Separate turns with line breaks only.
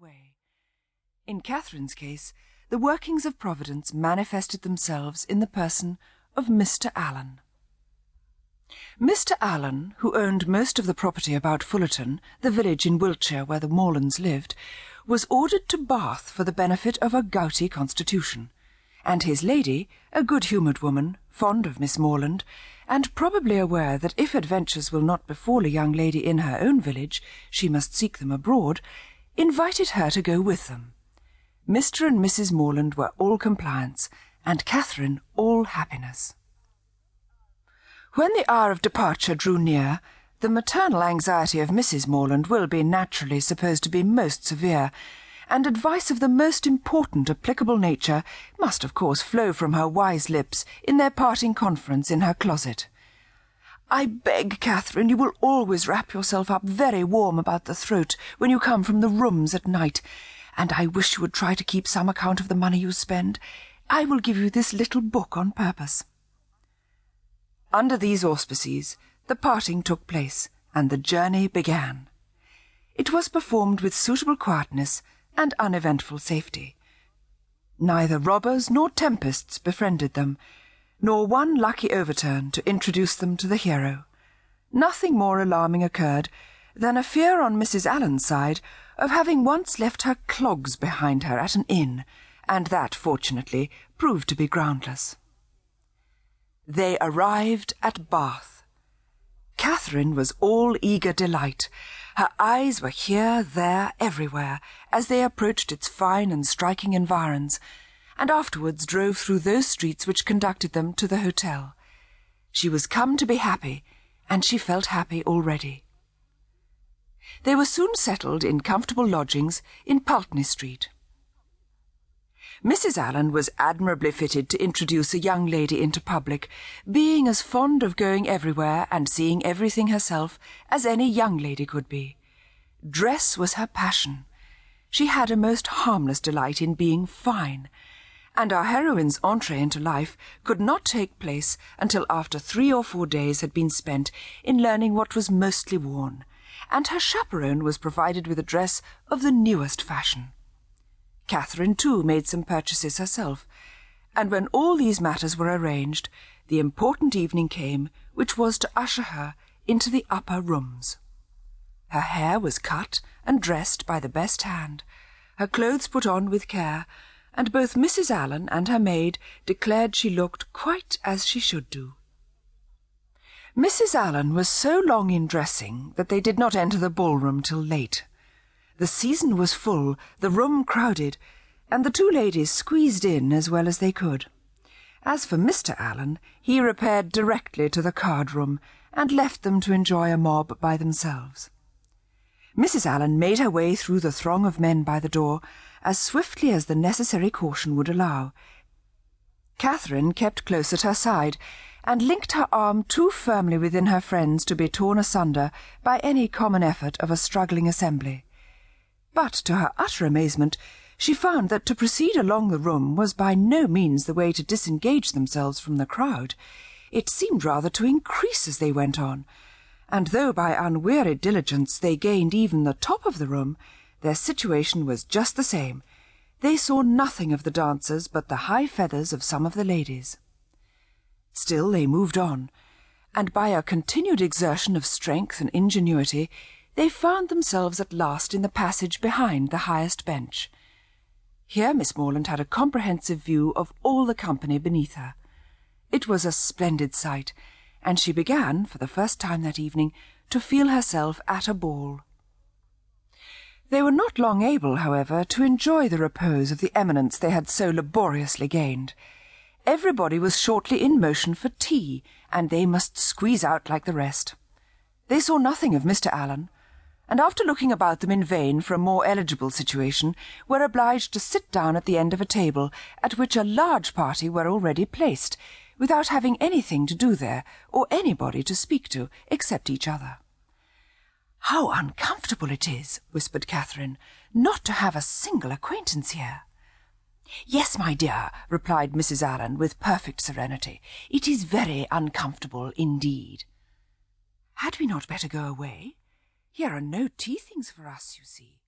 way. In Catherine's case, the workings of Providence manifested themselves in the person of Mr. Allen. Mr. Allen, who owned most of the property about Fullerton, the village in Wiltshire where the Morlands lived, was ordered to Bath for the benefit of a gouty constitution, and his lady, a good-humoured woman, fond of Miss Morland, and probably aware that if adventures will not befall a young lady in her own village, she must seek them abroad, invited her to go with them. Mr. and Mrs. Morland were all compliance, and Catherine all happiness. When the hour of departure drew near, the maternal anxiety of Mrs. Morland will be naturally supposed to be most severe, and advice of the most important applicable nature must of course flow from her wise lips in their parting conference in her closet. I beg, Catherine, you will always wrap yourself up very warm about the throat when you come from the rooms at night, and I wish you would try to keep some account of the money you spend. I will give you this little book on purpose. Under these auspices, the parting took place, and the journey began. It was performed with suitable quietness and uneventful safety. Neither robbers nor tempests befriended them, nor one lucky overturn to introduce them to the hero. Nothing more alarming occurred than a fear on Mrs. Allen's side of having once left her clogs behind her at an inn, and that, fortunately, proved to be groundless. They arrived at Bath. Catherine was all eager delight. Her eyes were here, there, everywhere, as they approached its fine and striking environs, and afterwards drove through those streets which conducted them to the hotel. She was come to be happy, and she felt happy already. They were soon settled in comfortable lodgings in Pulteney Street. Mrs. Allen was admirably fitted to introduce a young lady into public, being as fond of going everywhere and seeing everything herself as any young lady could be. Dress was her passion. She had a most harmless delight in being fine, and our heroine's entree into life could not take place until after three or four days had been spent in learning what was mostly worn, and her chaperone was provided with a dress of the newest fashion. Catherine, too, made some purchases herself, and when all these matters were arranged, the important evening came which was to usher her into the upper rooms. Her hair was cut and dressed by the best hand, her clothes put on with care, and both Mrs. Allen and her maid declared she looked quite as she should do. Mrs. Allen was so long in dressing that they did not enter the ballroom till late. The season was full, the room crowded, and the two ladies squeezed in as well as they could. As for Mr. Allen, he repaired directly to the card room and left them to enjoy a mob by themselves. Mrs. Allen made her way through the throng of men by the door as swiftly as the necessary caution would allow. Catherine kept close at her side and linked her arm too firmly within her friend's to be torn asunder by any common effort of a struggling assembly. But to her utter amazement, she found that to proceed along the room was by no means the way to disengage themselves from the crowd. It seemed rather to increase as they went on, and though by unwearied diligence they gained even the top of the room, their situation was just the same. They saw nothing of the dancers but the high feathers of some of the ladies. Still they moved on, and by a continued exertion of strength and ingenuity they found themselves at last in the passage behind the highest bench. Here Miss Morland had a comprehensive view of all the company beneath her. It was a splendid sight, and she began, for the first time that evening, to feel herself at a ball. They were not long able, however, to enjoy the repose of the eminence they had so laboriously gained. Everybody was shortly in motion for tea, and they must squeeze out like the rest. They saw nothing of Mr. Allen, and after looking about them in vain for a more eligible situation, were obliged to sit down at the end of a table at which a large party were already placed, without having anything to do there, or anybody to speak to, except each other. How uncomfortable it is, whispered Catherine, not to have a single acquaintance here. Yes, my dear, replied Mrs. Allen with perfect serenity. It is very uncomfortable indeed. Had we not better go away? Here are no tea things for us, you see.